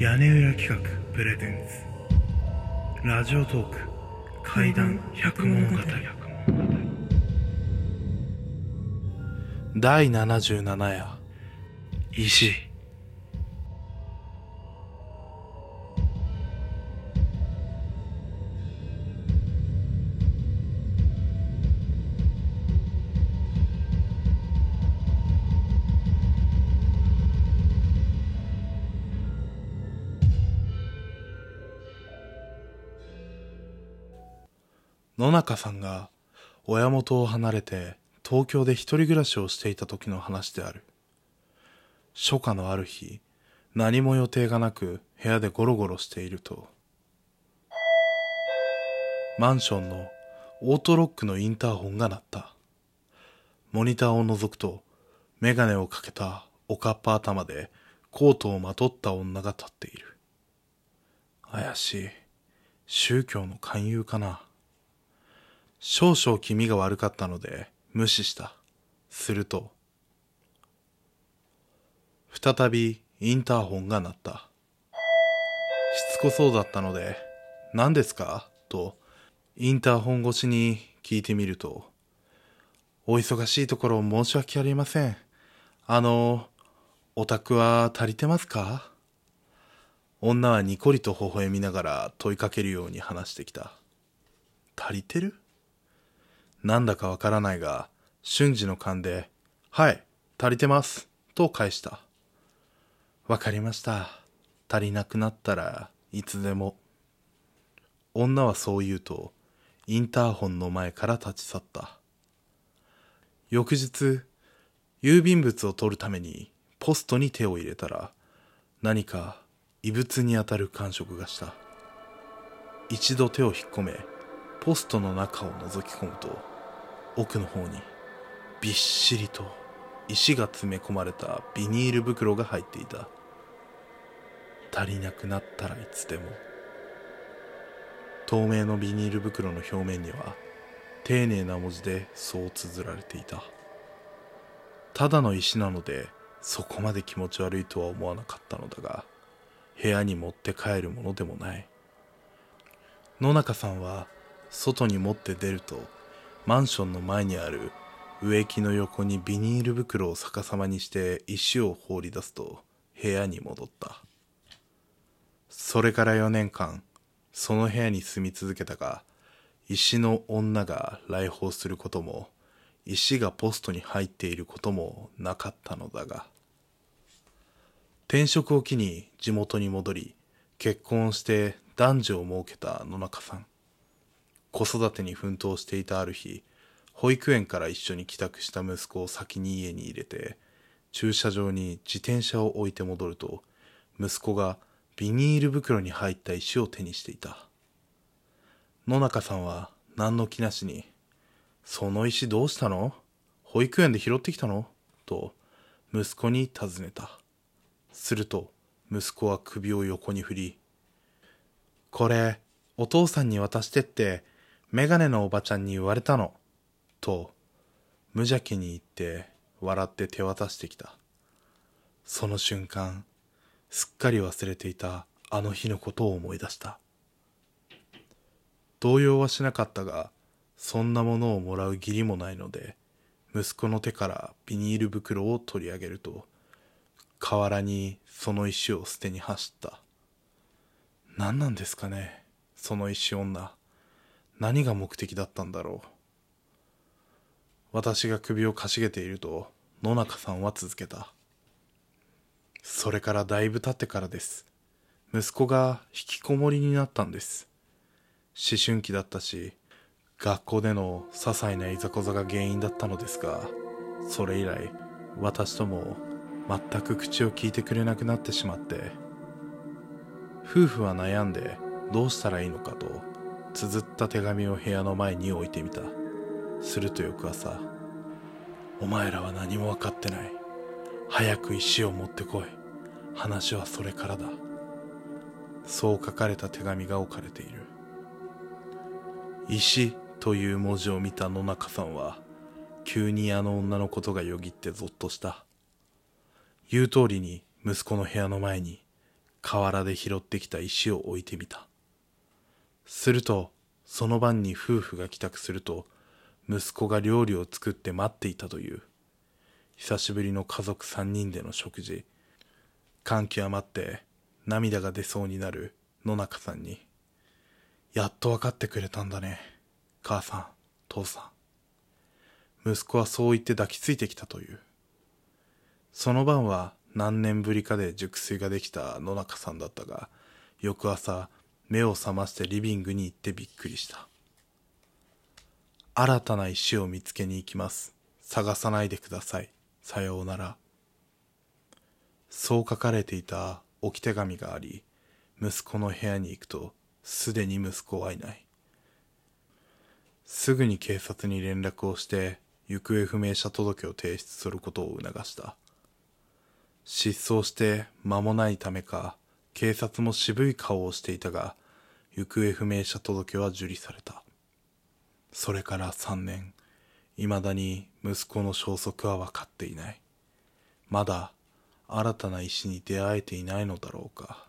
屋根裏企画プレゼンツ。ラジオトーク。怪談百物語。第77夜。石。野中さんが親元を離れて東京で一人暮らしをしていた時の話である。初夏のある日、何も予定がなく部屋でゴロゴロしていると、マンションのオートロックのインターホンが鳴った。モニターを覗くと、メガネをかけたおかっぱ頭でコートをまとった女が立っている。怪しい。宗教の勧誘かな。少々気味が悪かったので無視した。すると、再びインターホンが鳴った。しつこそうだったので、何ですか？と、インターホン越しに聞いてみると、お忙しいところ申し訳ありません。あの、お宅は足りてますか？女はにこりと微笑みながら問いかけるように話してきた。足りてる？なんだかわからないが、瞬時の勘で、はい、足りてます、と返した。わかりました。足りなくなったらいつでも。女はそう言うと、インターホンの前から立ち去った。翌日、郵便物を取るためにポストに手を入れたら、何か異物に当たる感触がした。一度手を引っ込め、ポストの中を覗き込むと、奥の方にびっしりと石が詰め込まれたビニール袋が入っていた。足りなくなったらいつでも。透明のビニール袋の表面には丁寧な文字でそう綴られていた。ただの石なのでそこまで気持ち悪いとは思わなかったのだが部屋に持って帰るものでもない。野中さんは外に持って出るとマンションの前にある植木の横にビニール袋を逆さまにして石を放り出すと部屋に戻った。それから4年間、その部屋に住み続けたが、石の女が来訪することも、石がポストに入っていることもなかったのだが、転職を機に地元に戻り、結婚して男女を設けた野中さん。子育てに奮闘していたある日、保育園から一緒に帰宅した息子を先に家に入れて、駐車場に自転車を置いて戻ると、息子がビニール袋に入った石を手にしていた。野中さんは何の気なしに、その石どうしたの？保育園で拾ってきたの？と息子に尋ねた。すると息子は首を横に振り、これお父さんに渡してってメガネのおばちゃんに言われたの。と、無邪気に言って笑って手渡してきた。その瞬間、すっかり忘れていたあの日のことを思い出した。動揺はしなかったが、そんなものをもらう義理もないので、息子の手からビニール袋を取り上げると、河原にその石を捨てに走った。何なんですかね、その石女。何が目的だったんだろう。私が首をかしげていると野中さんは続けた。それからだいぶ経ってからです。息子が引きこもりになったんです。思春期だったし、学校での些細ないざこざが原因だったのですが、それ以来私とも全く口を聞いてくれなくなってしまって、夫婦は悩んでどうしたらいいのかと綴った手紙を部屋の前に置いてみた。すると翌朝お前らは何も分かってない。早く石を持ってこい。話はそれからだ。そう書かれた手紙が置かれている。石という文字を見た野中さんは急にあの女のことがよぎってゾッとした。言う通りに息子の部屋の前に河原で拾ってきた石を置いてみた。するとその晩に夫婦が帰宅すると息子が料理を作って待っていたという。久しぶりの家族3人での食事。感極まって涙が出そうになる野中さんに。やっと分かってくれたんだね母さん父さん。息子はそう言って抱きついてきたという。その晩は何年ぶりかで熟睡ができた野中さんだったが翌朝目を覚ましてリビングに行ってびっくりした。新たな石を見つけに行きます。探さないでください。さようなら。そう書かれていた置き手紙があり息子の部屋に行くとすでに息子はいない。すぐに警察に連絡をして行方不明者届を提出することを促した。失踪して間もないためか警察も渋い顔をしていたが行方不明者届は受理された。それから3年いまだに息子の消息は分かっていない。まだ新たな石に出会えていないのだろうか。